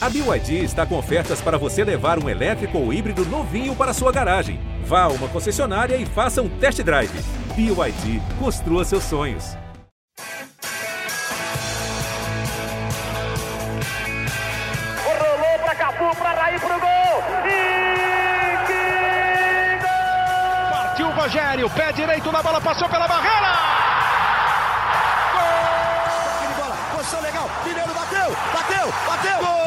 A BYD está com ofertas para você levar um elétrico ou híbrido novinho para sua garagem. Vá a uma concessionária e faça um test drive. BYD, construa seus sonhos. Rolou para Cafu, para Raí, pro gol. E que gol! Partiu o Rogério, pé direito na bola, passou pela barreira. Gol! bola, posição legal. Mineiro bateu, bateu, bateu. Gol!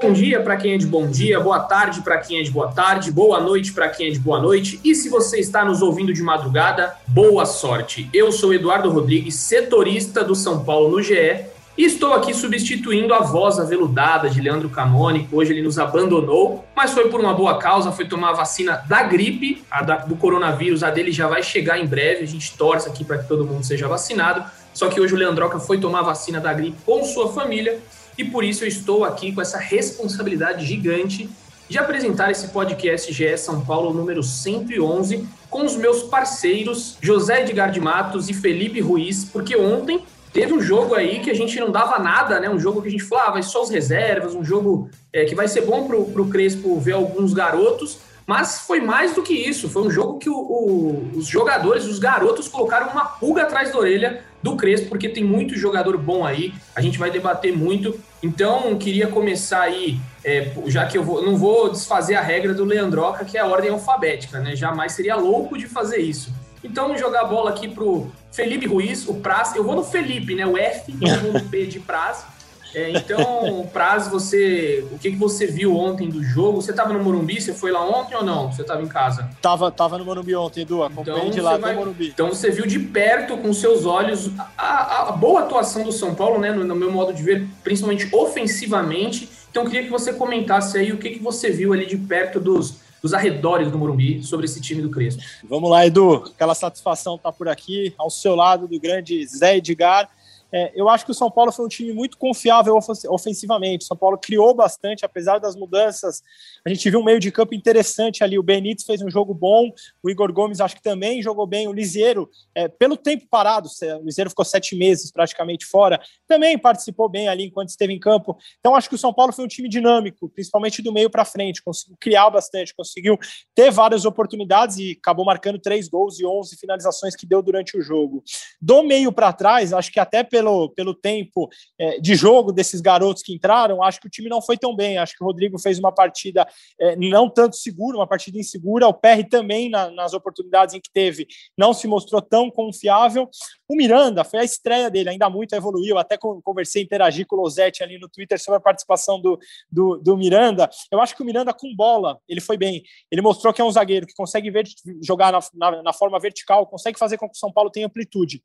Bom dia para quem é de bom dia, boa tarde para quem é de boa tarde, boa noite para quem é de boa noite. E se você está nos ouvindo de madrugada, boa sorte. Eu sou Eduardo Rodrigues, setorista do São Paulo no GE, e estou aqui substituindo a voz aveludada de Leandro Canônico. Hoje ele nos abandonou, mas foi por uma boa causa, foi tomar a vacina da gripe, a da, do coronavírus, a dele já vai chegar em breve. A gente torce aqui para que todo mundo seja vacinado. Só que hoje o Leandroca foi tomar a vacina da gripe com sua família e por isso eu estou aqui com essa responsabilidade gigante de apresentar esse podcast GE São Paulo número 111 com os meus parceiros José Edgar de Matos e Felipe Ruiz, porque ontem teve um jogo aí que a gente não dava nada, né? Um jogo que a gente falava, ah, vai só os reservas, um jogo é, que vai ser bom para o Crespo ver alguns garotos, mas foi mais do que isso. Foi um jogo que o, o, os jogadores, os garotos, colocaram uma pulga atrás da orelha do Crespo, porque tem muito jogador bom aí. A gente vai debater muito. Então, queria começar aí, é, já que eu vou, não vou desfazer a regra do Leandroca, que é a ordem alfabética, né? Jamais seria louco de fazer isso. Então, jogar a bola aqui pro Felipe Ruiz, o Praz. Eu vou no Felipe, né? O F, eu vou no P de Praz. É, então, Praz, você, o que, que você viu ontem do jogo? Você estava no Morumbi? Você foi lá ontem ou não? Você estava em casa? Tava, tava no Morumbi ontem, Edu. Acompanhei então, de lá vai, Morumbi. Então você viu de perto, com seus olhos, a, a, a boa atuação do São Paulo, né? No, no, meu modo de ver, principalmente ofensivamente. Então, eu queria que você comentasse aí o que, que você viu ali de perto dos, dos arredores do Morumbi sobre esse time do Crespo. Vamos lá, Edu. Aquela satisfação tá por aqui, ao seu lado do grande Zé Edgar. É, eu acho que o São Paulo foi um time muito confiável ofensivamente. O São Paulo criou bastante, apesar das mudanças. A gente viu um meio de campo interessante ali. O Benítez fez um jogo bom, o Igor Gomes acho que também jogou bem. O Lisieiro, é, pelo tempo parado, o Lisieiro ficou sete meses praticamente fora, também participou bem ali enquanto esteve em campo. Então acho que o São Paulo foi um time dinâmico, principalmente do meio para frente. Conseguiu criar bastante, conseguiu ter várias oportunidades e acabou marcando três gols e onze finalizações que deu durante o jogo. Do meio para trás, acho que até pelo, pelo tempo é, de jogo desses garotos que entraram, acho que o time não foi tão bem. Acho que o Rodrigo fez uma partida é, não tanto segura, uma partida insegura. O PR também, na, nas oportunidades em que teve, não se mostrou tão confiável. O Miranda foi a estreia dele, ainda muito evoluiu. Até conversei, interagi com o Losetti ali no Twitter sobre a participação do, do, do Miranda. Eu acho que o Miranda, com bola, ele foi bem. Ele mostrou que é um zagueiro que consegue ver, jogar na, na, na forma vertical, consegue fazer com que o São Paulo tenha amplitude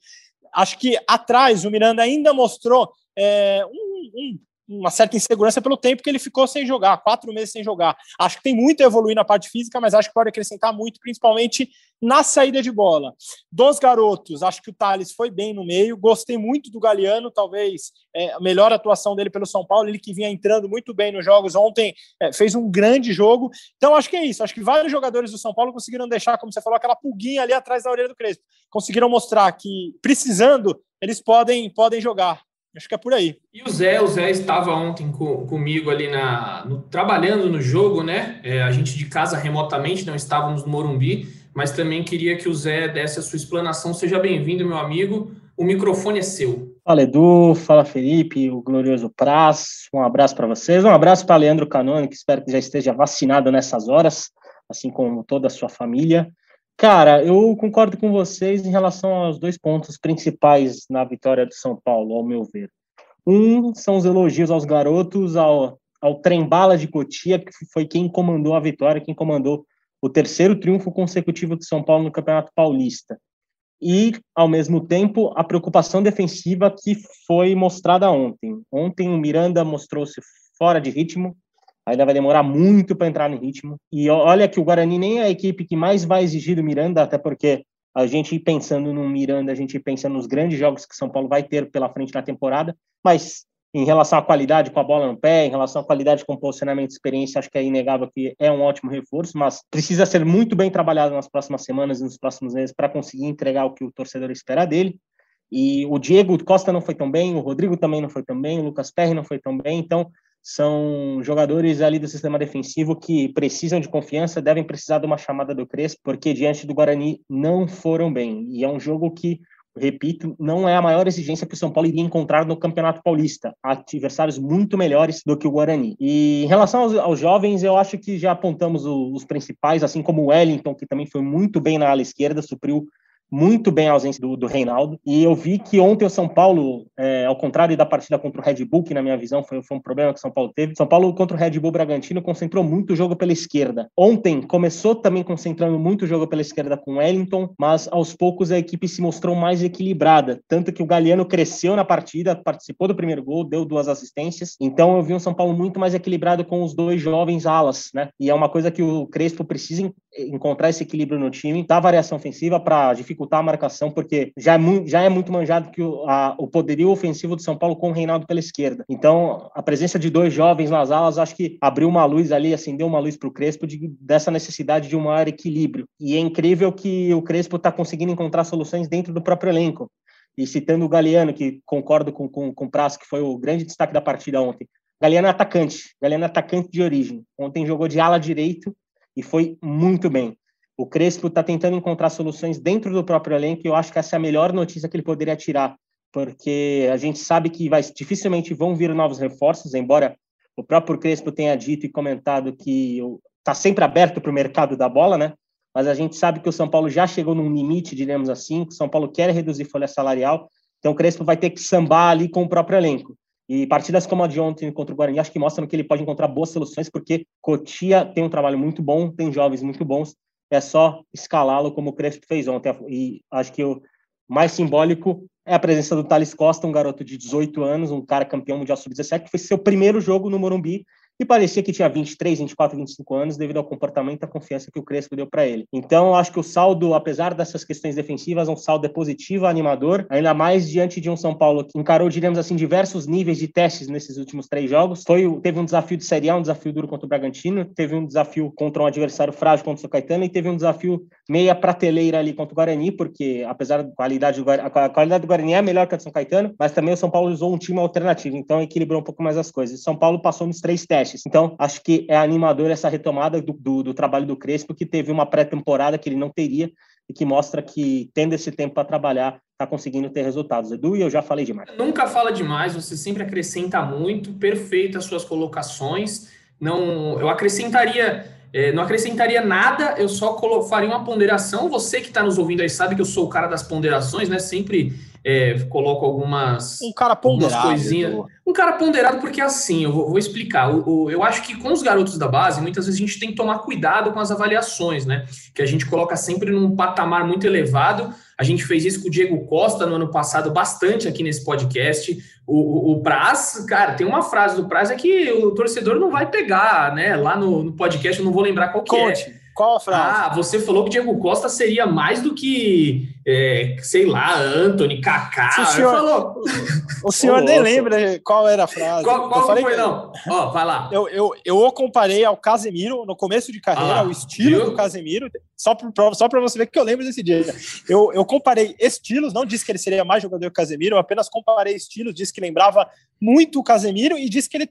acho que atrás o Miranda ainda mostrou é, um, um, uma certa insegurança pelo tempo que ele ficou sem jogar, quatro meses sem jogar. Acho que tem muito a evoluir na parte física, mas acho que pode acrescentar muito, principalmente na saída de bola. Dos garotos, acho que o Thales foi bem no meio, gostei muito do Galeano, talvez é, a melhor atuação dele pelo São Paulo, ele que vinha entrando muito bem nos jogos ontem, é, fez um grande jogo. Então, acho que é isso. Acho que vários jogadores do São Paulo conseguiram deixar, como você falou, aquela pulguinha ali atrás da orelha do Crespo. Conseguiram mostrar que, precisando, eles podem, podem jogar. Acho que é por aí. E o Zé, o Zé estava ontem com, comigo ali na, no, trabalhando no jogo, né? É, a gente de casa remotamente, não estávamos no Morumbi, mas também queria que o Zé desse a sua explanação. Seja bem-vindo, meu amigo. O microfone é seu. Fala Edu, fala Felipe, o glorioso Praz. Um abraço para vocês. Um abraço para Leandro Canone, que espero que já esteja vacinado nessas horas, assim como toda a sua família. Cara, eu concordo com vocês em relação aos dois pontos principais na vitória do São Paulo, ao meu ver. Um são os elogios aos garotos, ao, ao trem-bala de Cotia, que foi quem comandou a vitória, quem comandou o terceiro triunfo consecutivo do São Paulo no Campeonato Paulista. E, ao mesmo tempo, a preocupação defensiva que foi mostrada ontem. Ontem o Miranda mostrou-se fora de ritmo, Ainda vai demorar muito para entrar no ritmo. E olha que o Guarani nem é a equipe que mais vai exigir do Miranda, até porque a gente pensando no Miranda, a gente pensa nos grandes jogos que São Paulo vai ter pela frente na temporada, mas em relação à qualidade com a bola no pé, em relação à qualidade com posicionamento e experiência, acho que é inegável que é um ótimo reforço, mas precisa ser muito bem trabalhado nas próximas semanas e nos próximos meses para conseguir entregar o que o torcedor espera dele. E o Diego Costa não foi tão bem, o Rodrigo também não foi tão bem, o Lucas Perry não foi tão bem. Então, são jogadores ali do sistema defensivo que precisam de confiança, devem precisar de uma chamada do Crespo, porque diante do Guarani não foram bem. E é um jogo que repito, não é a maior exigência que o São Paulo iria encontrar no Campeonato Paulista. Adversários muito melhores do que o Guarani. E em relação aos, aos jovens, eu acho que já apontamos os, os principais, assim como o Wellington, que também foi muito bem na ala esquerda, supriu muito bem a ausência do, do Reinaldo. E eu vi que ontem o São Paulo, é, ao contrário da partida contra o Red Bull, que na minha visão foi, foi um problema que o São Paulo teve, São Paulo contra o Red Bull Bragantino concentrou muito o jogo pela esquerda. Ontem começou também concentrando muito o jogo pela esquerda com o Wellington, mas aos poucos a equipe se mostrou mais equilibrada. Tanto que o Galeano cresceu na partida, participou do primeiro gol, deu duas assistências. Então eu vi um São Paulo muito mais equilibrado com os dois jovens alas, né? E é uma coisa que o Crespo precisa encontrar esse equilíbrio no time, dar variação ofensiva para dificultar a marcação, porque já é muito, já é muito manjado que o, a, o poderio ofensivo do São Paulo com o Reinaldo pela esquerda. Então, a presença de dois jovens nas alas, acho que abriu uma luz ali, acendeu uma luz para o Crespo de, dessa necessidade de um maior equilíbrio. E é incrível que o Crespo está conseguindo encontrar soluções dentro do próprio elenco. E citando o Galeano, que concordo com, com, com o Prazo, que foi o grande destaque da partida ontem. Galeano é atacante, Galeano é atacante de origem. Ontem jogou de ala direito e foi muito bem. O Crespo está tentando encontrar soluções dentro do próprio elenco e eu acho que essa é a melhor notícia que ele poderia tirar, porque a gente sabe que vai, dificilmente vão vir novos reforços, embora o próprio Crespo tenha dito e comentado que está sempre aberto para o mercado da bola, né? Mas a gente sabe que o São Paulo já chegou num limite, diremos assim, que o São Paulo quer reduzir folha salarial, então o Crespo vai ter que sambar ali com o próprio elenco. E partidas como a de ontem contra o Guarani, acho que mostram que ele pode encontrar boas soluções, porque Cotia tem um trabalho muito bom, tem jovens muito bons, é só escalá-lo como o Crespo fez ontem. E acho que o mais simbólico é a presença do Thales Costa, um garoto de 18 anos, um cara campeão mundial sub-17, que foi seu primeiro jogo no Morumbi e parecia que tinha 23, 24, 25 anos devido ao comportamento e à confiança que o Crespo deu para ele. Então, acho que o saldo, apesar dessas questões defensivas, um saldo é positivo, animador, ainda mais diante de um São Paulo que encarou, diremos assim, diversos níveis de testes nesses últimos três jogos. Foi, teve um desafio de Série A, um desafio duro contra o Bragantino, teve um desafio contra um adversário frágil contra o São Caetano e teve um desafio meia prateleira ali contra o Guarani, porque apesar da qualidade do, a qualidade do Guarani é melhor que a do São Caetano, mas também o São Paulo usou um time alternativo, então equilibrou um pouco mais as coisas. São Paulo passou nos três testes testes. Então, acho que é animador essa retomada do, do, do trabalho do Crespo, que teve uma pré-temporada que ele não teria e que mostra que, tendo esse tempo para trabalhar, está conseguindo ter resultados. Edu, e eu já falei demais. Nunca fala demais, você sempre acrescenta muito, perfeito as suas colocações. Não, eu acrescentaria, é, não acrescentaria nada, eu só faria uma ponderação. Você que está nos ouvindo aí sabe que eu sou o cara das ponderações, né? Sempre é, coloco algumas, um cara ponderado, coisinhas. Um cara ponderado, porque assim, eu vou, vou explicar. O, o, eu acho que com os garotos da base, muitas vezes a gente tem que tomar cuidado com as avaliações, né? Que a gente coloca sempre num patamar muito elevado. A gente fez isso com o Diego Costa no ano passado, bastante aqui nesse podcast. O, o, o Praz, cara, tem uma frase do Praz é que o torcedor não vai pegar, né? Lá no, no podcast, eu não vou lembrar qual que é. Conte. é. Qual a frase? Ah, você falou que Diego Costa seria mais do que, é, sei lá, Anthony, Kaká. O senhor, falou... o senhor nem lembra qual era a frase. Qual, qual foi, que... não? Ó, vai lá. Eu, eu, eu o comparei ao Casemiro no começo de carreira, ah, o estilo viu? do Casemiro, só para só você ver que eu lembro desse dia. Eu, eu comparei estilos, não disse que ele seria mais jogador que o Casemiro, eu apenas comparei estilos, disse que lembrava muito o Casemiro e disse que ele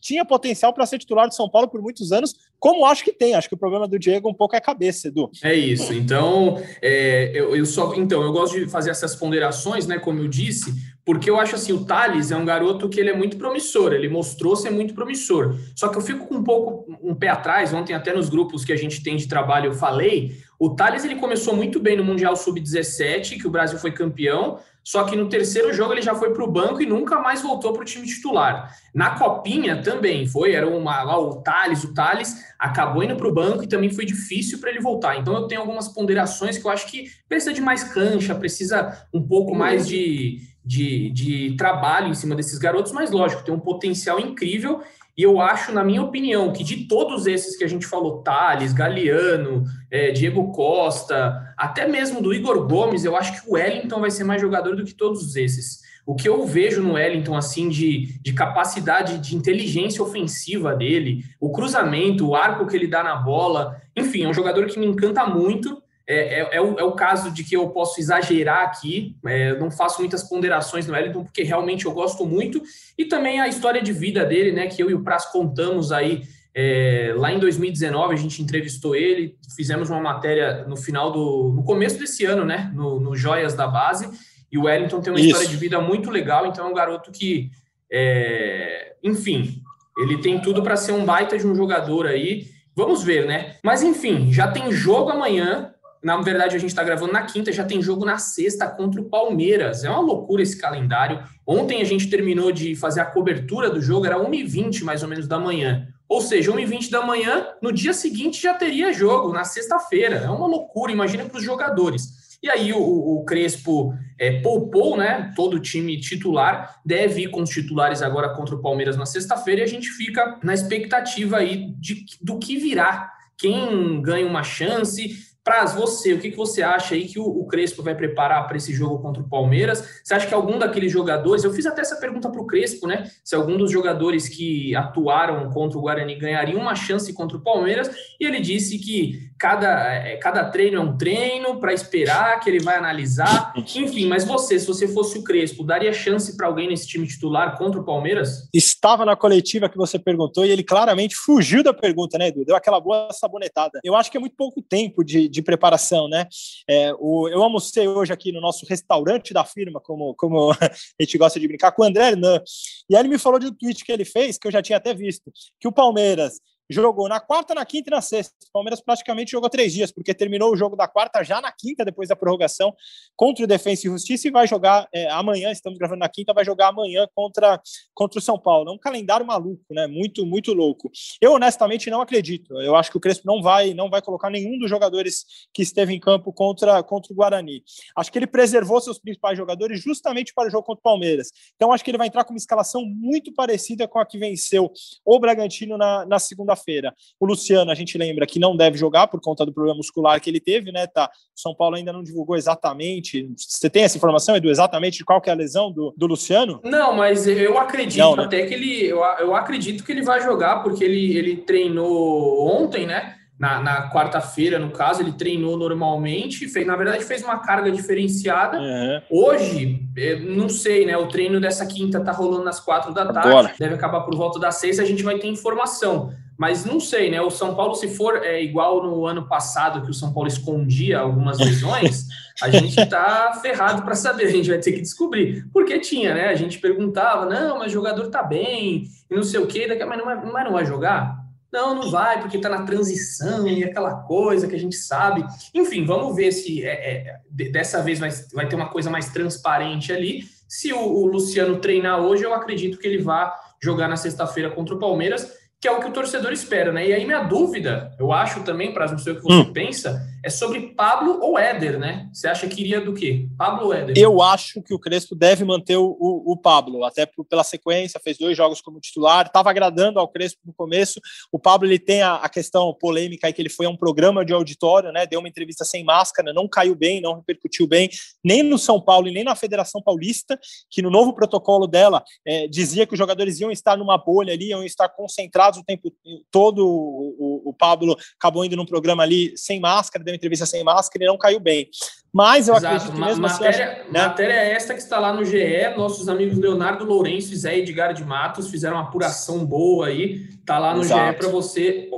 tinha potencial para ser titular do São Paulo por muitos anos, como acho que tem. Acho que o problema do Diego um pouco é a cabeça, Edu. É isso. Então, é, eu, eu, só, então, eu gosto de fazer essas ponderações, né? Como eu disse, porque eu acho assim, o Thales é um garoto que ele é muito promissor, ele mostrou ser muito promissor. Só que eu fico com um pouco um pé atrás, ontem até nos grupos que a gente tem de trabalho eu falei, o Thales ele começou muito bem no Mundial Sub-17, que o Brasil foi campeão, só que no terceiro jogo ele já foi para o banco e nunca mais voltou para o time titular. Na Copinha também foi, era uma, o Thales, o Thales acabou indo para o banco e também foi difícil para ele voltar. Então eu tenho algumas ponderações que eu acho que precisa de mais cancha, precisa um pouco mais de, de, de trabalho em cima desses garotos, mas lógico, tem um potencial incrível e eu acho, na minha opinião, que de todos esses que a gente falou, Thales, Galeano, é, Diego Costa, até mesmo do Igor Gomes, eu acho que o Wellington vai ser mais jogador do que todos esses. O que eu vejo no Wellington, assim, de, de capacidade de inteligência ofensiva dele, o cruzamento, o arco que ele dá na bola, enfim, é um jogador que me encanta muito. É, é, é, o, é, o, caso de que eu posso exagerar aqui, é, não faço muitas ponderações no Wellington, porque realmente eu gosto muito, e também a história de vida dele, né, que eu e o Praz contamos aí é, lá em 2019, a gente entrevistou ele, fizemos uma matéria no final do, no começo desse ano, né, no, no Joias da Base, e o Wellington tem uma Isso. história de vida muito legal, então é um garoto que, é, enfim, ele tem tudo para ser um baita de um jogador aí, vamos ver, né, mas enfim, já tem jogo amanhã, na verdade, a gente está gravando na quinta, já tem jogo na sexta contra o Palmeiras. É uma loucura esse calendário. Ontem a gente terminou de fazer a cobertura do jogo, era 1h20 mais ou menos da manhã. Ou seja, 1h20 da manhã, no dia seguinte já teria jogo, na sexta-feira. É uma loucura, imagina para os jogadores. E aí o, o Crespo é, poupou né, todo o time titular, deve ir com os titulares agora contra o Palmeiras na sexta-feira, e a gente fica na expectativa aí de, do que virá. Quem ganha uma chance, Praz, você, o que, que você acha aí que o, o Crespo vai preparar para esse jogo contra o Palmeiras? Você acha que algum daqueles jogadores, eu fiz até essa pergunta para o Crespo, né? Se algum dos jogadores que atuaram contra o Guarani ganharia uma chance contra o Palmeiras, e ele disse que cada, é, cada treino é um treino para esperar, que ele vai analisar. Enfim, mas você, se você fosse o Crespo, daria chance para alguém nesse time titular contra o Palmeiras? Estava na coletiva que você perguntou e ele claramente fugiu da pergunta, né, Edu? Deu aquela boa sabonetada. Eu acho que é muito pouco tempo de de preparação, né? É, o, eu almocei hoje aqui no nosso restaurante da firma, como, como a gente gosta de brincar, com o André Hernan. E aí ele me falou de um tweet que ele fez, que eu já tinha até visto, que o Palmeiras jogou na quarta, na quinta e na sexta. O Palmeiras praticamente jogou três dias, porque terminou o jogo da quarta já na quinta, depois da prorrogação, contra o Defensa e Justiça, e vai jogar é, amanhã, estamos gravando na quinta, vai jogar amanhã contra, contra o São Paulo. É um calendário maluco, né? Muito, muito louco. Eu, honestamente, não acredito. Eu acho que o Crespo não vai, não vai colocar nenhum dos jogadores que esteve em campo contra, contra o Guarani. Acho que ele preservou seus principais jogadores justamente para o jogo contra o Palmeiras. Então, acho que ele vai entrar com uma escalação muito parecida com a que venceu o Bragantino na, na segunda segunda-feira. O Luciano, a gente lembra que não deve jogar por conta do problema muscular que ele teve, né? Tá. São Paulo ainda não divulgou exatamente. Você tem essa informação, Edu, exatamente de qual que é a lesão do, do Luciano? Não, mas eu acredito não, né? até que ele. Eu, eu acredito que ele vai jogar, porque ele, ele treinou ontem, né? na, na quarta-feira, no caso, ele treinou normalmente, fez, na verdade, fez uma carga diferenciada. Uhum. Hoje, não sei, né? O treino dessa quinta tá rolando às quatro da tarde, Agora. deve acabar por volta das seis, a gente vai ter informação. Mas não sei, né? O São Paulo, se for é, igual no ano passado, que o São Paulo escondia algumas lesões, a gente tá ferrado para saber, a gente vai ter que descobrir. Porque tinha, né? A gente perguntava, não, mas o jogador tá bem, e não sei o quê, daqui, mas não vai, mas não vai jogar? Não, não vai, porque está na transição e aquela coisa que a gente sabe. Enfim, vamos ver se é, é, dessa vez vai, vai ter uma coisa mais transparente ali. Se o, o Luciano treinar hoje, eu acredito que ele vá jogar na sexta-feira contra o Palmeiras que é o que o torcedor espera, né? E aí minha dúvida, eu acho também, para não sei o que você hum. pensa, é sobre Pablo ou Éder, né? Você acha que iria do quê? Pablo ou Éder? Eu acho que o Crespo deve manter o, o, o Pablo, até pela sequência, fez dois jogos como titular, estava agradando ao Crespo no começo. O Pablo ele tem a, a, questão polêmica aí que ele foi a um programa de auditório, né? Deu uma entrevista sem máscara, não caiu bem, não repercutiu bem, nem no São Paulo e nem na Federação Paulista, que no novo protocolo dela é, dizia que os jogadores iam estar numa bolha ali, iam estar concentrados o tempo todo. O, o, Pablo acabou indo num programa ali sem máscara, deu entrevista sem máscara e não caiu bem. Mas eu Exato. acredito que mesmo assim, matéria, assim. Né? Matéria é esta que está lá no GE. Nossos amigos Leonardo Lourenço e Zé Edgar de Matos fizeram uma apuração boa aí. Tá lá no Exato. GE para você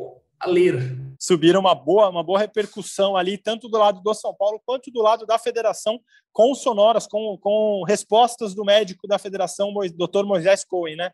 ler subiram uma boa, uma boa repercussão ali, tanto do lado do São Paulo quanto do lado da federação, com sonoras, com, com respostas do médico da federação, Dr. Moisés Cohen, né?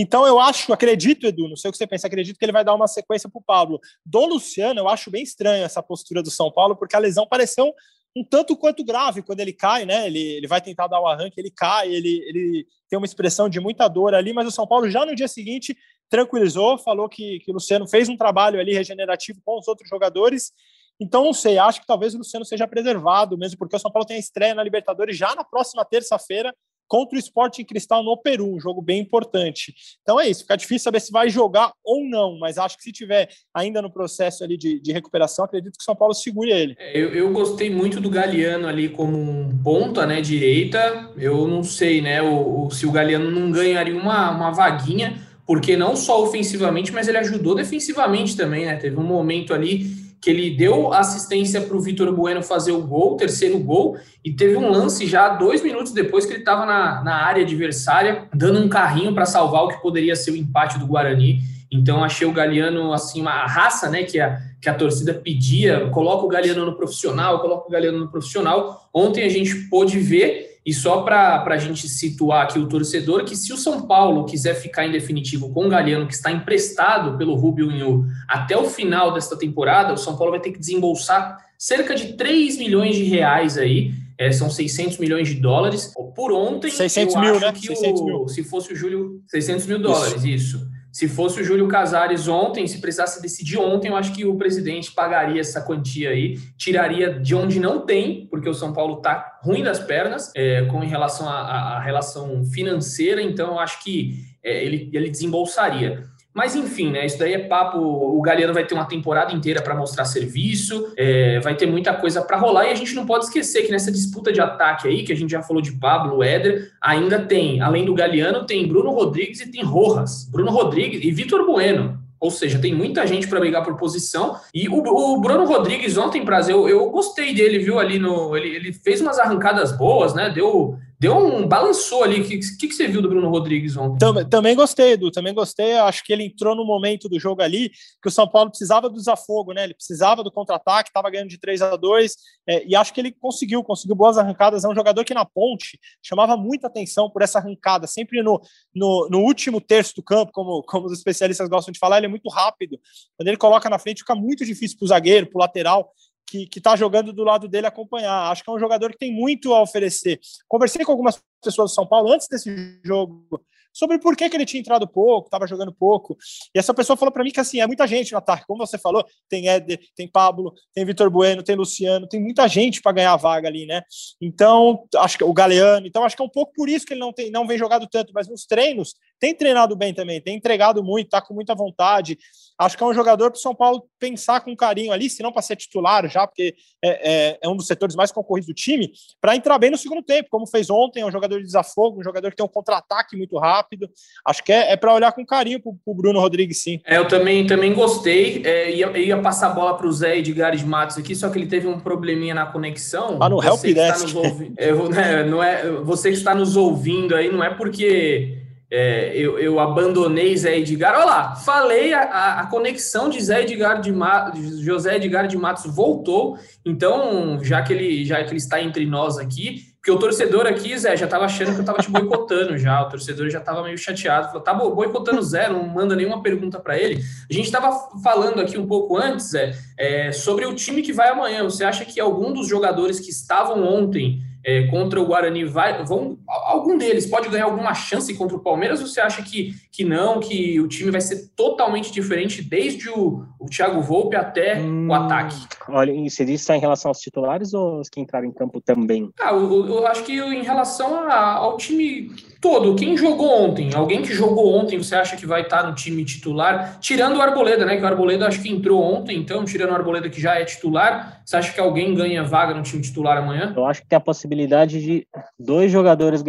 Então eu acho, acredito, Edu, não sei o que você pensa, acredito que ele vai dar uma sequência para o Pablo. Do Luciano, eu acho bem estranho essa postura do São Paulo, porque a lesão pareceu um tanto quanto grave quando ele cai, né? Ele, ele vai tentar dar o arranque, ele cai, ele, ele tem uma expressão de muita dor ali, mas o São Paulo já no dia seguinte tranquilizou, falou que, que o Luciano fez um trabalho ali regenerativo com os outros jogadores. Então, não sei, acho que talvez o Luciano seja preservado, mesmo porque o São Paulo tem a estreia na Libertadores já na próxima terça-feira contra o Sporting Cristal no Peru, um jogo bem importante. Então é isso, fica difícil saber se vai jogar ou não, mas acho que se tiver ainda no processo ali de, de recuperação, acredito que o São Paulo segure ele. É, eu, eu, gostei muito do Galeano ali como ponta, né, direita. Eu não sei, né, o, o se o Galeano não ganharia uma, uma vaguinha, porque não só ofensivamente, mas ele ajudou defensivamente também, né? Teve um momento ali que ele deu assistência para o Vitor Bueno fazer o gol, terceiro gol, e teve um lance já dois minutos depois que ele estava na, na área adversária, dando um carrinho para salvar o que poderia ser o empate do Guarani. Então achei o Galeano assim uma raça, né, que a, que a torcida pedia, coloca o Galeano no profissional, coloca o Galeano no profissional. Ontem a gente pôde ver e só para a gente situar aqui o torcedor, que se o São Paulo quiser ficar em definitivo com o Galeano, que está emprestado pelo Rubio Inhu até o final desta temporada, o São Paulo vai ter que desembolsar cerca de 3 milhões de reais aí, é, são 600 milhões de dólares. Por ontem, 600 mil, né? 600 o, mil. se fosse o Júlio, 600 mil dólares, isso. isso. Se fosse o Júlio Casares ontem, se precisasse decidir ontem, eu acho que o presidente pagaria essa quantia aí, tiraria de onde não tem, porque o São Paulo está ruim das pernas é, com relação à, à, relação financeira, então eu acho que é, ele, ele desembolsaria. Mas enfim, né? Isso daí é papo. O Galeano vai ter uma temporada inteira para mostrar serviço, é, vai ter muita coisa para rolar e a gente não pode esquecer que nessa disputa de ataque aí, que a gente já falou de Pablo, Éder, ainda tem, além do Galeano, tem Bruno Rodrigues e tem Rojas. Bruno Rodrigues e Vitor Bueno. Ou seja, tem muita gente para brigar por posição. E o, o Bruno Rodrigues ontem, prazer, eu, eu gostei dele, viu? Ali no. Ele, ele fez umas arrancadas boas, né? Deu deu um balançou ali. O que, que, que, você viu do Bruno Rodrigues ontem? Também, também gostei, Edu, também gostei. Acho que ele entrou no momento do jogo ali que o São Paulo precisava do desafogo, né? Ele precisava do contra-ataque, estava ganhando de 3 a 2 é, e acho que ele conseguiu, conseguiu boas arrancadas. É um jogador que na ponte chamava muita atenção por essa arrancada, sempre no, no, no último terço do campo, como, como os especialistas gostam de falar, ele é muito rápido. Quando ele coloca na frente, fica muito difícil para o zagueiro, para o lateral que está jogando do lado dele acompanhar. Acho que é um jogador que tem muito a oferecer. Conversei com algumas pessoas do São Paulo antes desse jogo sobre por que, que ele tinha entrado pouco, estava jogando pouco. E essa pessoa falou para mim que assim, é muita gente no ataque, como você falou, tem Éder, tem Pablo, tem Vitor Bueno, tem Luciano, tem muita gente para ganhar a vaga ali, né? Então, acho que o Galeano, então acho que é um pouco por isso que ele não tem não vem jogado tanto, mas nos treinos tem treinado bem também, tem entregado muito, tá com muita vontade. Acho que é um jogador para o São Paulo pensar com carinho ali, se não para ser titular já, porque é, é, é, um dos setores mais concorridos do time, para entrar bem no segundo tempo, como fez ontem, é um jogador de desafogo, um jogador que tem um contra-ataque muito rápido. Acho que é, é para olhar com carinho para o Bruno Rodrigues, sim. É, eu também, também gostei. É, ia, ia passar a bola para o Zé Edgar de Matos aqui, só que ele teve um probleminha na conexão. Ah, no Help Desk. Ouvi... é, né, não é, você que está nos ouvindo aí, não é porque é, eu, eu, abandonei Zé Edgar. Olha lá, falei, a, a conexão de Zé Edgar de, de José Edgar de Matos voltou. Então, já que ele já que ele está entre nós aqui, porque o torcedor aqui, Zé, já estava achando que eu estava te boicotando já. O torcedor já estava meio chateado. Falou, tá boicotando Zé, não manda nenhuma pergunta para ele. A gente estava falando aqui um pouco antes, Zé, é, sobre o time que vai amanhã. Você acha que algum dos jogadores que estavam ontem é, contra o Guarani vai, vão, algum deles pode ganhar alguma chance contra o Palmeiras ou você acha que, que não, que o time vai ser totalmente diferente desde o, o Thiago Volpe até hum, o ataque? Olha, e você disse só em relação aos titulares ou os que entraram em campo também? Ah, eu, eu acho que em relação a, ao time todo, quem jogou ontem, alguém que jogou ontem, você acha que vai estar no time titular, tirando o Arboleda, né? Que o Arboleda acho que entrou ontem, então, tirando o Arboleda que já é titular, você acha que alguém ganha vaga no time titular amanhã? Eu acho que tem a possibilidade de dois jogadores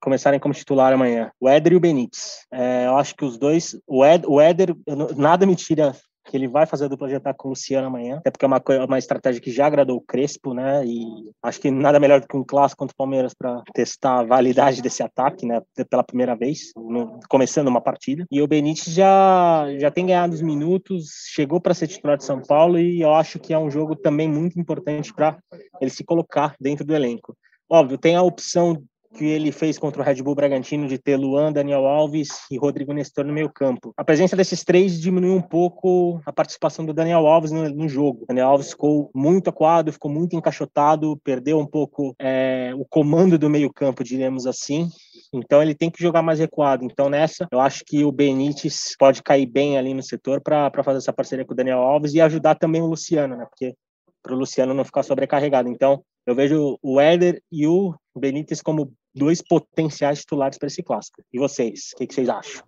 começarem como titular amanhã, o Éder e o Benítez. É, eu acho que os dois, o, Ed, o Éder, nada me tira que ele vai fazer a dupla de ataque com o Luciano amanhã, até porque é uma, uma estratégia que já agradou o Crespo, né? E acho que nada melhor do que um clássico contra o Palmeiras para testar a validade desse ataque, né? Pela primeira vez, no, começando uma partida. E o Benítez já, já tem ganhado os minutos, chegou para ser titular de São Paulo e eu acho que é um jogo também muito importante para ele se colocar dentro do elenco. Óbvio, tem a opção que ele fez contra o Red Bull Bragantino de ter Luan, Daniel Alves e Rodrigo Nestor no meio campo. A presença desses três diminuiu um pouco a participação do Daniel Alves no, no jogo. O Daniel Alves ficou muito acuado, ficou muito encaixotado, perdeu um pouco é, o comando do meio campo, diremos assim. Então ele tem que jogar mais recuado. Então nessa, eu acho que o Benítez pode cair bem ali no setor para fazer essa parceria com o Daniel Alves e ajudar também o Luciano, né? Porque para o Luciano não ficar sobrecarregado. Então, eu vejo o Éder e o Benítez como dois potenciais titulares para esse clássico. E vocês, o que, que, vocês acham?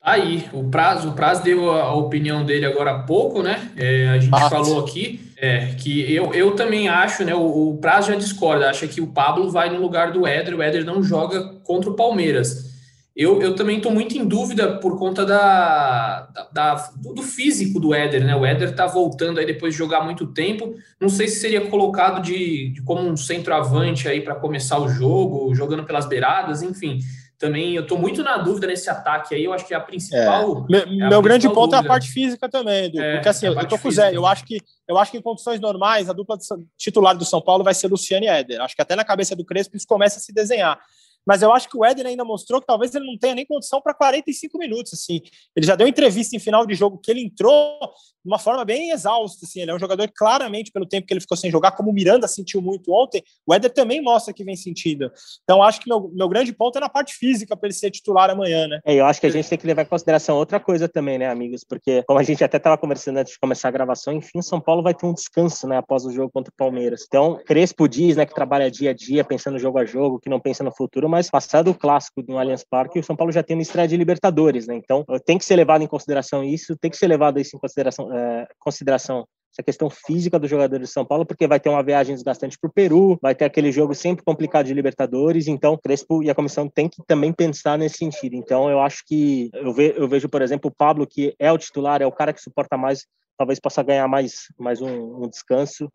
Aí, o Prazo, o Prazo deu a opinião dele agora há pouco, né? É, a gente falou aqui é, que eu, eu também acho, né? O, o Prazo já discorda, acha que o Pablo vai no lugar do Éder, o Éder não joga contra o Palmeiras. Eu, eu também estou muito em dúvida por conta da, da, da, do físico do Éder, né? O Éder está voltando aí depois de jogar muito tempo. Não sei se seria colocado de, de como um centroavante aí para começar o jogo, jogando pelas beiradas, enfim. Também eu estou muito na dúvida nesse ataque aí. Eu acho que é a principal. É. Meu, é a meu grande principal ponto é a dúvida. parte física também, Edu. É, porque assim, eu tô com o Zé. Eu acho que eu acho que em condições normais a dupla titular do São Paulo vai ser Luciano e Éder. Acho que até na cabeça do Crespo isso começa a se desenhar. Mas eu acho que o Éder ainda mostrou que talvez ele não tenha nem condição para 45 minutos. Assim. Ele já deu entrevista em final de jogo que ele entrou de uma forma bem exausta. Assim. Ele é um jogador que, claramente, pelo tempo que ele ficou sem jogar, como o Miranda sentiu muito ontem, o Éder também mostra que vem sentindo. Então, acho que meu, meu grande ponto é na parte física para ele ser titular amanhã. Né? É, eu acho que a gente tem que levar em consideração outra coisa também, né, amigos? Porque, como a gente até estava conversando antes de começar a gravação, enfim, São Paulo vai ter um descanso, né, após o jogo contra o Palmeiras. Então, Crespo diz, né, que trabalha dia a dia, pensando jogo a jogo, que não pensa no futuro, mas passado o clássico no Allianz Parque, o São Paulo já tem uma estreia de Libertadores, né? Então, tem que ser levado em consideração isso, tem que ser levado isso em consideração, é, consideração essa questão física do jogador de São Paulo, porque vai ter uma viagem desgastante para o Peru, vai ter aquele jogo sempre complicado de Libertadores, então Crespo e a comissão tem que também pensar nesse sentido. Então eu acho que eu, ve, eu vejo, por exemplo, o Pablo, que é o titular, é o cara que suporta mais, talvez possa ganhar mais, mais um, um descanso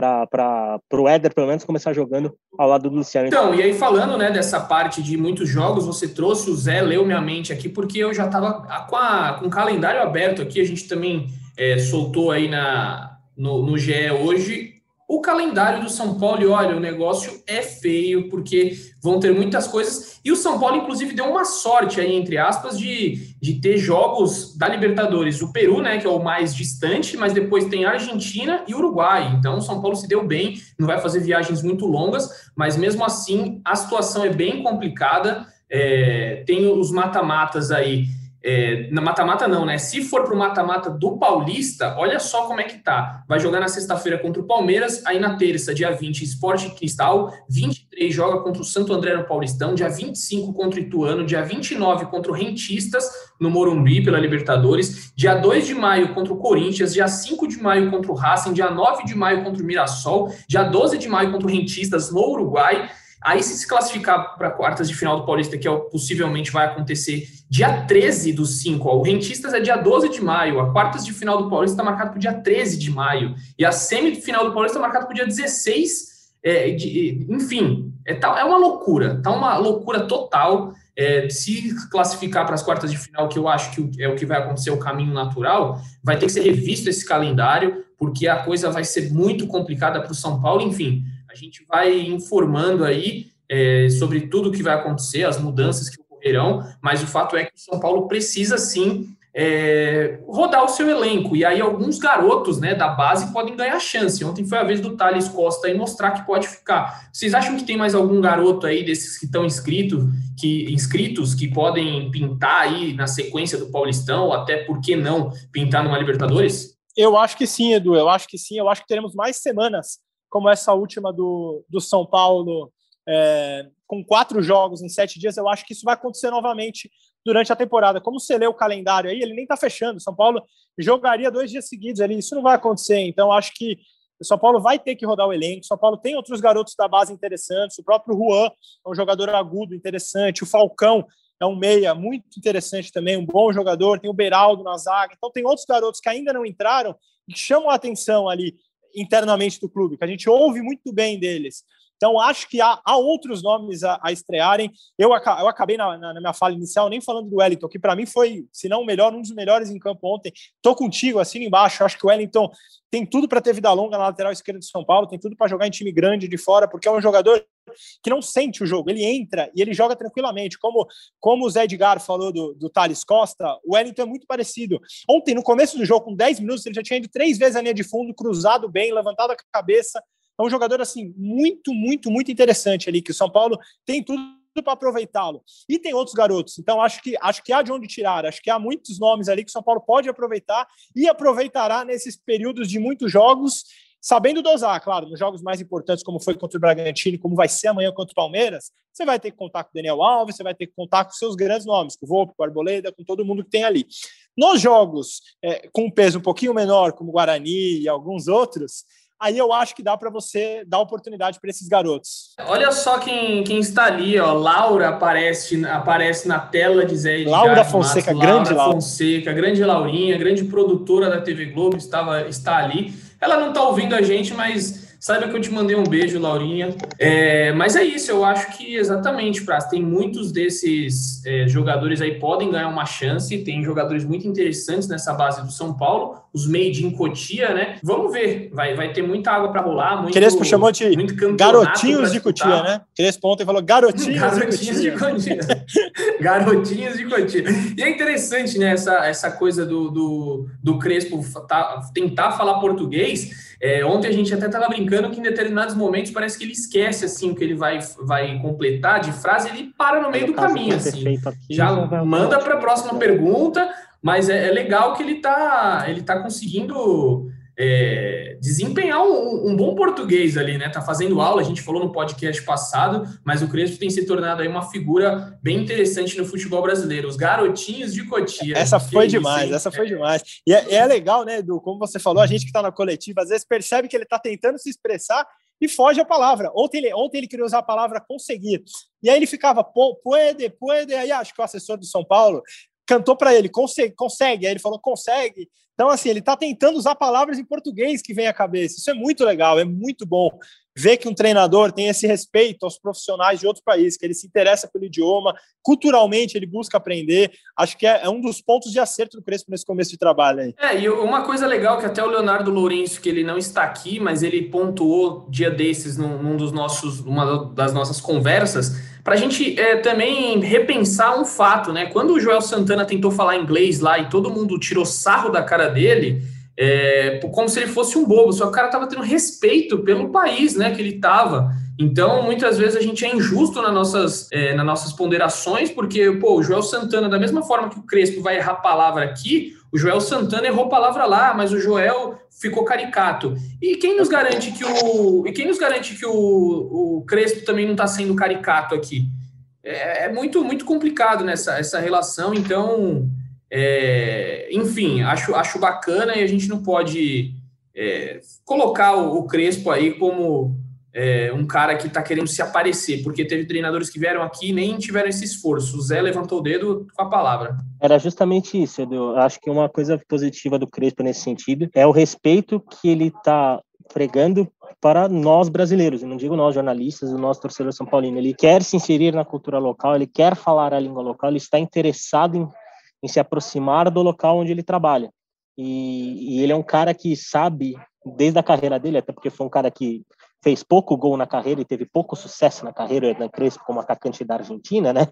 para o Éder, pelo menos, começar jogando ao lado do Luciano. Então, e aí falando né, dessa parte de muitos jogos, você trouxe o Zé, leu minha mente aqui, porque eu já estava com, com o calendário aberto aqui, a gente também é, soltou aí na, no, no GE hoje o calendário do São Paulo, e olha, o negócio é feio, porque vão ter muitas coisas, e o São Paulo, inclusive, deu uma sorte aí, entre aspas, de, de ter jogos da Libertadores, o Peru, né, que é o mais distante, mas depois tem Argentina e Uruguai, então o São Paulo se deu bem, não vai fazer viagens muito longas, mas mesmo assim a situação é bem complicada. É, tem os mata-matas aí. É, na mata-mata não, né? Se for para o mata-mata do Paulista, olha só como é que tá. Vai jogar na sexta-feira contra o Palmeiras, aí na terça, dia 20, Esporte Cristal, 23 joga contra o Santo André no Paulistão, dia 25 contra o Ituano, dia 29 contra o Rentistas no Morumbi pela Libertadores, dia 2 de maio contra o Corinthians, dia 5 de maio contra o Racing, dia 9 de maio contra o Mirassol, dia 12 de maio contra o Rentistas no Uruguai, Aí, se se classificar para quartas de final do Paulista, que é o, possivelmente vai acontecer dia 13 do 5, ó, o Rentistas é dia 12 de maio, a quartas de final do Paulista está marcado para o dia 13 de maio, e a semifinal do Paulista está marcada para o dia 16, é, de, enfim, é, tá, é uma loucura, tá uma loucura total. É, se classificar para as quartas de final, que eu acho que é o que vai acontecer, o caminho natural, vai ter que ser revisto esse calendário, porque a coisa vai ser muito complicada para o São Paulo, enfim. A gente vai informando aí é, sobre tudo o que vai acontecer, as mudanças que ocorrerão, mas o fato é que o São Paulo precisa sim é, rodar o seu elenco. E aí alguns garotos né, da base podem ganhar chance. Ontem foi a vez do Thales Costa aí mostrar que pode ficar. Vocês acham que tem mais algum garoto aí desses que estão inscritos, que, inscritos que podem pintar aí na sequência do Paulistão, ou até por que não pintar numa Libertadores? Eu acho que sim, Edu. Eu acho que sim. Eu acho que teremos mais semanas como essa última do, do São Paulo, é, com quatro jogos em sete dias. Eu acho que isso vai acontecer novamente durante a temporada. Como você lê o calendário aí, ele nem está fechando. São Paulo jogaria dois dias seguidos ali. Isso não vai acontecer. Então, acho que o São Paulo vai ter que rodar o elenco. O São Paulo tem outros garotos da base interessantes. O próprio Juan é um jogador agudo interessante. O Falcão é um meia muito interessante também, um bom jogador. Tem o Beraldo na zaga. Então, tem outros garotos que ainda não entraram e que chamam a atenção ali internamente do clube, que a gente ouve muito bem deles. Então, acho que há, há outros nomes a, a estrearem. Eu, eu acabei na, na, minha fala inicial nem falando do Wellington, que para mim foi, se não o melhor, um dos melhores em campo ontem. Estou contigo, assino embaixo. Acho que o Wellington tem tudo para ter vida longa na lateral esquerda de São Paulo, tem tudo para jogar em time grande de fora, porque é um jogador que não sente o jogo, ele entra e ele joga tranquilamente. Como, como o Zé Edgar falou do, do Thales Costa, o Wellington é muito parecido. Ontem, no começo do jogo, com 10 minutos, ele já tinha ido três vezes a linha de fundo, cruzado bem, levantado a cabeça. É um jogador assim muito, muito, muito interessante ali que o São Paulo tem tudo para aproveitá-lo. E tem outros garotos. Então acho que acho que há de onde tirar. Acho que há muitos nomes ali que o São Paulo pode aproveitar e aproveitará nesses períodos de muitos jogos, sabendo dosar, claro, nos jogos mais importantes, como foi contra o Bragantino, como vai ser amanhã contra o Palmeiras, você vai ter que contar com o Daniel Alves, você vai ter que contar com seus grandes nomes, com o Volpe, com o Arboleda, com todo mundo que tem ali. Nos jogos é, com um peso um pouquinho menor, como o Guarani e alguns outros, aí eu acho que dá para você dar oportunidade para esses garotos. Olha só quem, quem está ali, ó. Laura aparece, aparece na tela de Zé Edgar Laura Fonseca, Matos. grande Laura Fonseca, grande Laurinha, grande produtora da TV Globo, estava, está ali. Ela não está ouvindo a gente, mas Saiba que eu te mandei um beijo, Laurinha. É, mas é isso, eu acho que exatamente, Praz, tem muitos desses é, jogadores aí podem ganhar uma chance, tem jogadores muito interessantes nessa base do São Paulo, os made in Cotia, né? Vamos ver, vai, vai ter muita água para rolar. Muito, Crespo chamou de garotinhos de Cotia, né? Crespo ontem falou garotinhos, garotinhos de Cotia. garotinhos de Cotia. E é interessante, né, essa, essa coisa do, do, do Crespo tá, tentar falar português é, ontem a gente até estava brincando que em determinados momentos parece que ele esquece assim o que ele vai, vai completar de frase, ele para no meio do caminho. Assim. Já manda para a próxima pergunta, mas é, é, legal que ele está ele tá conseguindo é, desempenhar um, um, bom português ali, né? Tá fazendo aula, a gente falou no podcast passado, mas o Crespo tem se tornado aí uma figura bem interessante no futebol brasileiro. Os garotinhos de Cotia. Essa foi demais, isso, essa foi é. demais. E é, é, legal, né, Edu? Como você falou, a gente que está na coletiva, às vezes percebe que ele está tentando se expressar e foge a palavra. Ontem ele, ontem ele queria usar a palavra conseguir. E aí ele ficava, puede, puede. Aí acho que o assessor do São Paulo cantou para ele, consegue, consegue. Aí ele falou, consegue. Então, assim, ele está tentando usar palavras em português que vem à cabeça. Isso é muito legal, é muito bom ver que um treinador tem esse respeito aos profissionais de outro país, que ele se interessa pelo idioma, culturalmente ele busca aprender. Acho que é, é um dos pontos de acerto do Crespo nesse começo de trabalho aí. É, e uma coisa legal que até o Leonardo Lourenço, que ele não está aqui, mas ele pontuou dia desses num, num dos nossos, uma das nossas conversas, para a gente é, também repensar um fato, né? Quando o Joel Santana tentou falar inglês lá e todo mundo tirou sarro da cara dele, é, como se ele fosse um bobo, só que o cara estava tendo respeito pelo país né, que ele estava. Então, muitas vezes a gente é injusto nas nossas, é, nas nossas ponderações, porque, pô, o Joel Santana, da mesma forma que o Crespo vai errar palavra aqui, o Joel Santana errou palavra lá, mas o Joel ficou caricato. E quem nos garante que o, e quem nos garante que o, o Crespo também não está sendo caricato aqui? É, é, muito, muito complicado nessa essa relação, então é, enfim, acho, acho bacana e a gente não pode é, colocar o, o, Crespo aí como é, um cara que está querendo se aparecer, porque teve treinadores que vieram aqui e nem tiveram esse esforço. O Zé levantou o dedo com a palavra. Era justamente isso, Edu. Acho que uma coisa positiva do Crespo nesse sentido é o respeito que ele está pregando para nós brasileiros, eu não digo nós jornalistas, o nosso torcedor São Paulino. Ele quer se inserir na cultura local, ele quer falar a língua local, ele está interessado em em se aproximar do local onde ele trabalha. E, e, ele é um cara que sabe, desde a carreira dele, até porque foi um cara que fez pouco gol na carreira e teve pouco sucesso na carreira na Crespo como atacante da Argentina, né?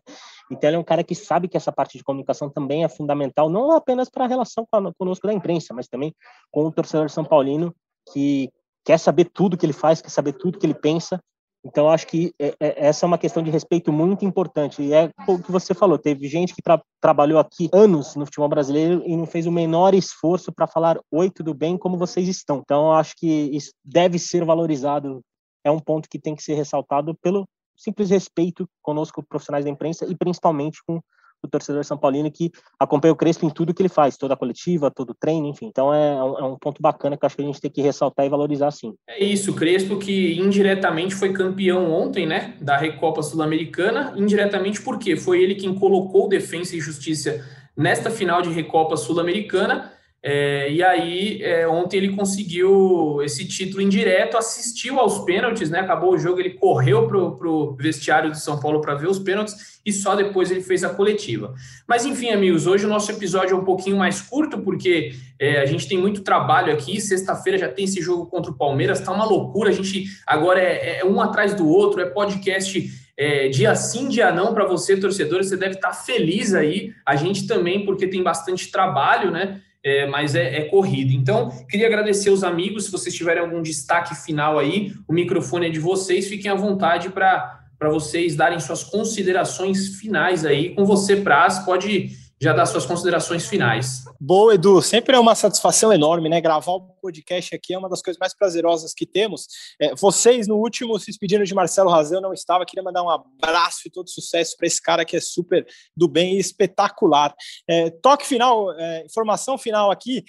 Então ele é um cara que sabe que essa parte de comunicação também é fundamental, não apenas para a relação conosco da imprensa, mas também com o torcedor são paulino que quer saber tudo que ele faz, quer saber tudo que ele pensa então, acho que é, é, essa é uma questão de respeito muito importante. E é o que você falou: teve gente que tra trabalhou aqui anos no futebol brasileiro e não fez o menor esforço para falar: Oi, tudo bem? Como vocês estão? Então, acho que isso deve ser valorizado. É um ponto que tem que ser ressaltado pelo simples respeito conosco, profissionais da imprensa, e principalmente com o torcedor São Paulino que acompanha o Crespo em tudo que ele faz, toda a coletiva, todo o treino, enfim. Então é, é, um ponto bacana que acho que a gente tem que ressaltar e valorizar sim. É isso, o Crespo que indiretamente foi campeão ontem, né, da Recopa Sul-Americana, indiretamente porque foi ele quem colocou Defensa e Justiça nesta final de Recopa Sul-Americana é, e aí, é, ontem ele conseguiu esse título indireto, assistiu aos pênaltis, né? Acabou o jogo, ele correu para o vestiário de São Paulo para ver os pênaltis e só depois ele fez a coletiva. Mas enfim, amigos, hoje o nosso episódio é um pouquinho mais curto, porque é, a gente tem muito trabalho aqui. Sexta-feira já tem esse jogo contra o Palmeiras, tá uma loucura. A gente agora é, é um atrás do outro, é podcast é, dia sim, dia não para você, torcedor. Você deve estar tá feliz aí. A gente também, porque tem bastante trabalho, né? É, mas é, é, corrido. Então, queria agradecer os amigos. Se vocês tiverem algum destaque final aí, o microfone é de vocês. Fiquem à vontade para vocês darem suas considerações finais aí. Com você, Praz, pode já dar suas considerações finais. Boa, Edu. Sempre é uma satisfação enorme, né? Gravar o podcast aqui é uma das coisas mais prazerosas que temos. É, vocês, no último, se despedindo de Marcelo Razão, não estava. Queria mandar um abraço e todo sucesso para esse cara que é super do bem e espetacular. É, toque final, é, informação final aqui.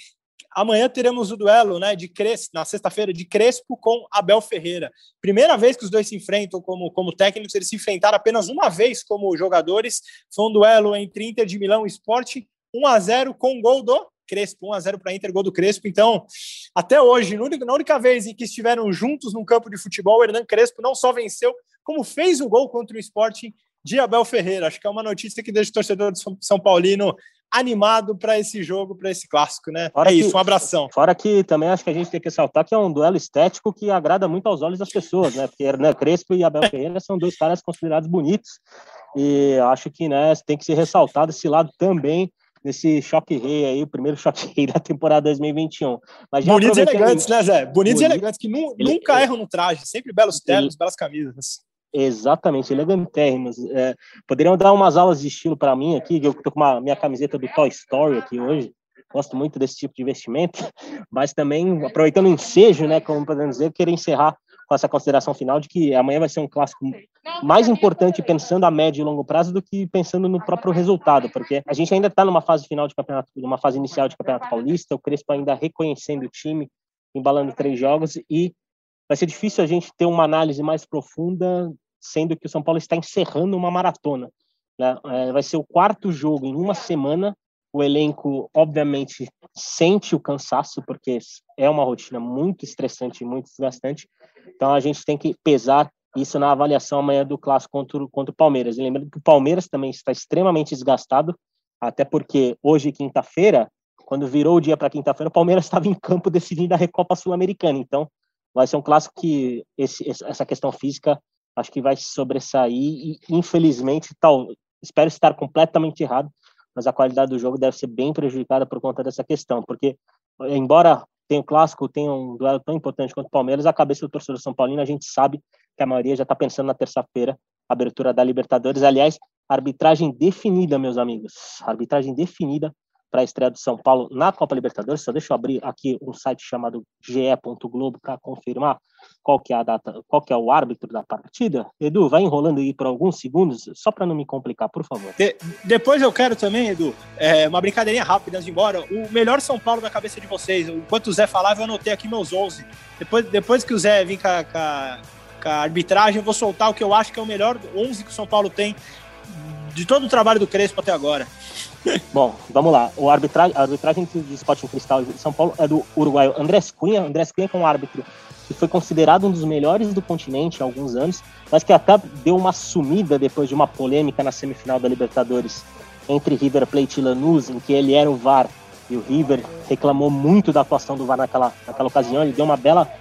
Amanhã teremos o duelo né, de Crespo, na sexta-feira, de Crespo com Abel Ferreira. Primeira vez que os dois se enfrentam como, como técnicos, eles se enfrentaram apenas uma vez como jogadores. Foi um duelo entre Inter de Milão e Sport, 1 a 0 com gol do Crespo, 1 a 0 para Inter, gol do Crespo. Então, até hoje, na única, vez em que estiveram juntos num campo de futebol, o Hernan Crespo não só venceu, como fez o gol contra o Sport de Abel Ferreira. Acho que é uma notícia que deixa o torcedor de São Paulino animado para esse jogo, para esse clássico, né? Fora é que, isso, um abração. Fora que também acho que a gente tem que ressaltar que é um duelo estético que agrada muito aos olhos das pessoas, né? Porque Hernan Crespo e Abel Ferreira são dois caras considerados bonitos e acho que né, tem que ser ressaltado esse lado também nesse choque rei aí, o primeiro choque rei da temporada 2021. Mas Bonitos e elegantes, né, Zé? Bonitos Bonito. e elegantes, que nu, nunca erram no traje, sempre belos ternos, belas camisas. Exatamente, elegantérrimos. É, poderiam dar umas aulas de estilo para mim aqui, eu tô com uma minha camiseta do Toy Story aqui hoje. Gosto muito desse tipo de investimento, mas também aproveitando o ensejo, né, como podemos dizer, querer encerrar com essa consideração final de que amanhã vai ser um clássico mais importante pensando a médio e longo prazo do que pensando no próprio resultado, porque a gente ainda está numa fase final de campeonato, numa fase inicial de campeonato paulista, o Crespo ainda reconhecendo o time, embalando três jogos e vai ser difícil a gente ter uma análise mais profunda, sendo que o São Paulo está encerrando uma maratona. Né? É, vai ser o quarto jogo em uma semana. O elenco, obviamente, sente o cansaço, porque é uma rotina muito estressante, muito desgastante. Então, a gente tem que pesar isso na avaliação amanhã do clássico contra, contra o Palmeiras. E lembrando que o Palmeiras também está extremamente desgastado, até porque hoje, quinta-feira, quando virou o dia para quinta-feira, o Palmeiras estava em campo decidindo a Recopa Sul-Americana. Então, vai ser um clássico que esse, essa questão física acho que vai sobressair e infelizmente tal espero estar completamente errado mas a qualidade do jogo deve ser bem prejudicada por conta dessa questão porque embora tenha o um clássico tenha um duelo tão importante quanto o Palmeiras a cabeça do torcedor São Paulino a gente sabe que a maioria já está pensando na terça-feira abertura da Libertadores. Aliás arbitragem definida meus amigos arbitragem definida para a estreia do São Paulo na Copa Libertadores. Só deixa eu abrir aqui um site chamado ge.globo para confirmar qual que é a data, qual que é o árbitro da partida. Edu, vai enrolando aí por alguns segundos, só para não me complicar, por favor. De, depois eu quero também, Edu, é, uma brincadeirinha rápida antes de ir embora. O melhor São Paulo da cabeça de vocês. Enquanto o Zé falava, eu anotei aqui meus 11. Depois, depois que o Zé vir com a, com a, com a arbitragem, eu vou soltar o que eu acho que é o melhor 11 que o São Paulo tem de todo o trabalho do Crespo até agora. Bom, vamos lá. O arbitragem, a arbitragem de Sporting Cristal de São Paulo é do uruguaio Andrés Cunha. Andrés Cunha é um árbitro que foi considerado um dos melhores do continente há alguns anos, mas que até deu uma sumida depois de uma polêmica na semifinal da Libertadores entre River Plate e Lanús, em que ele era o VAR e o River reclamou muito da atuação do VAR naquela, naquela ocasião. Ele deu uma bela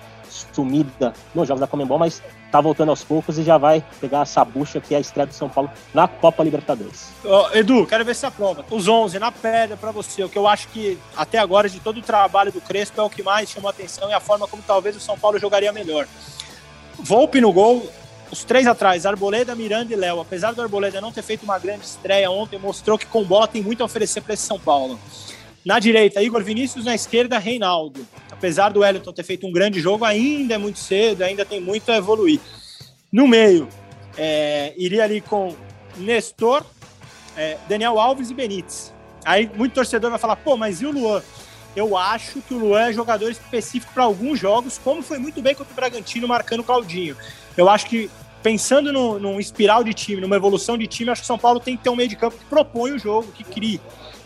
sumida nos jogos da Comembol, mas tá voltando aos poucos e já vai pegar essa bucha que é a estreia do São Paulo na Copa Libertadores. Oh, Edu, quero ver se aprova. Os 11 na pedra para você. O que eu acho que até agora de todo o trabalho do Crespo é o que mais chamou atenção e a forma como talvez o São Paulo jogaria melhor. Volpe no gol, os três atrás, Arboleda, Miranda e Léo. Apesar do Arboleda não ter feito uma grande estreia ontem, mostrou que com bola tem muito a oferecer para esse São Paulo. Na direita, Igor Vinícius, na esquerda, Reinaldo apesar do Wellington ter feito um grande jogo, ainda é muito cedo, ainda tem muito a evoluir. No meio, é, iria ali com Nestor, é, Daniel Alves e Benítez. Aí muito torcedor vai falar, pô, mas e o Luan? Eu acho que o Luan é jogador específico para alguns jogos, como foi muito bem contra o Bragantino marcando o Claudinho. Eu acho que pensando no, num espiral de time, numa evolução de time, acho que o São Paulo tem que ter um meio de campo que propõe o jogo, que crie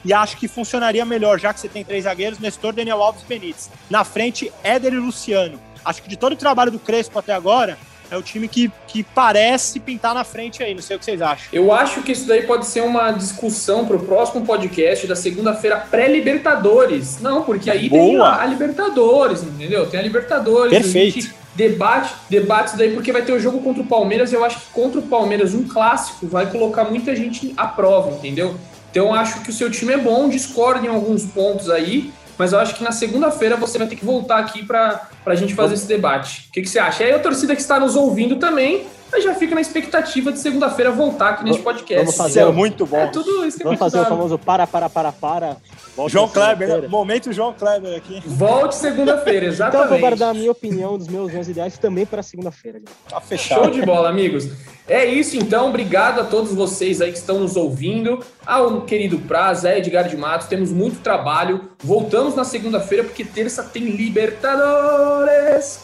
e acho que funcionaria melhor, já que você tem três zagueiros, Nestor, Daniel Alves e Benítez. Na frente, Éder e Luciano. Acho que de todo o trabalho do Crespo até agora, é o time que, que parece pintar na frente aí. Não sei o que vocês acham. Eu acho que isso daí pode ser uma discussão para o próximo podcast da segunda-feira pré-Libertadores. Não, porque aí Boa. tem a, a, Libertadores, entendeu? Tem a Libertadores. Perfeito. debate, debate isso daí porque vai ter o jogo contra o Palmeiras. Eu acho que contra o Palmeiras, um clássico, vai colocar muita gente à prova, entendeu? Então acho que o seu time é bom, discorda em alguns pontos aí, mas eu acho que na segunda-feira você vai ter que voltar aqui para a gente fazer esse debate. O que, que você acha? E aí a torcida que está nos ouvindo também, mas já fica na expectativa de segunda-feira voltar aqui neste podcast. Vamos fazer é muito bom. É tudo isso que Vamos fazer o famoso para, para, para, para Volte João Kleber, momento João Kleber aqui. Volte segunda-feira, exatamente. Então eu vou guardar a minha opinião dos meus 11 ideais também para segunda-feira. Tá fechado. Show de bola, amigos. É isso então, obrigado a todos vocês aí que estão nos ouvindo, ao querido Praz, Edgar de Matos, temos muito trabalho. Voltamos na segunda-feira porque terça tem Libertadores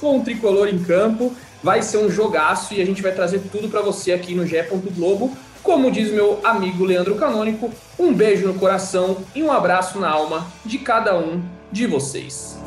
com o tricolor em campo. Vai ser um jogaço e a gente vai trazer tudo para você aqui no GE. Globo como diz meu amigo Leandro Canônico, um beijo no coração e um abraço na alma de cada um de vocês.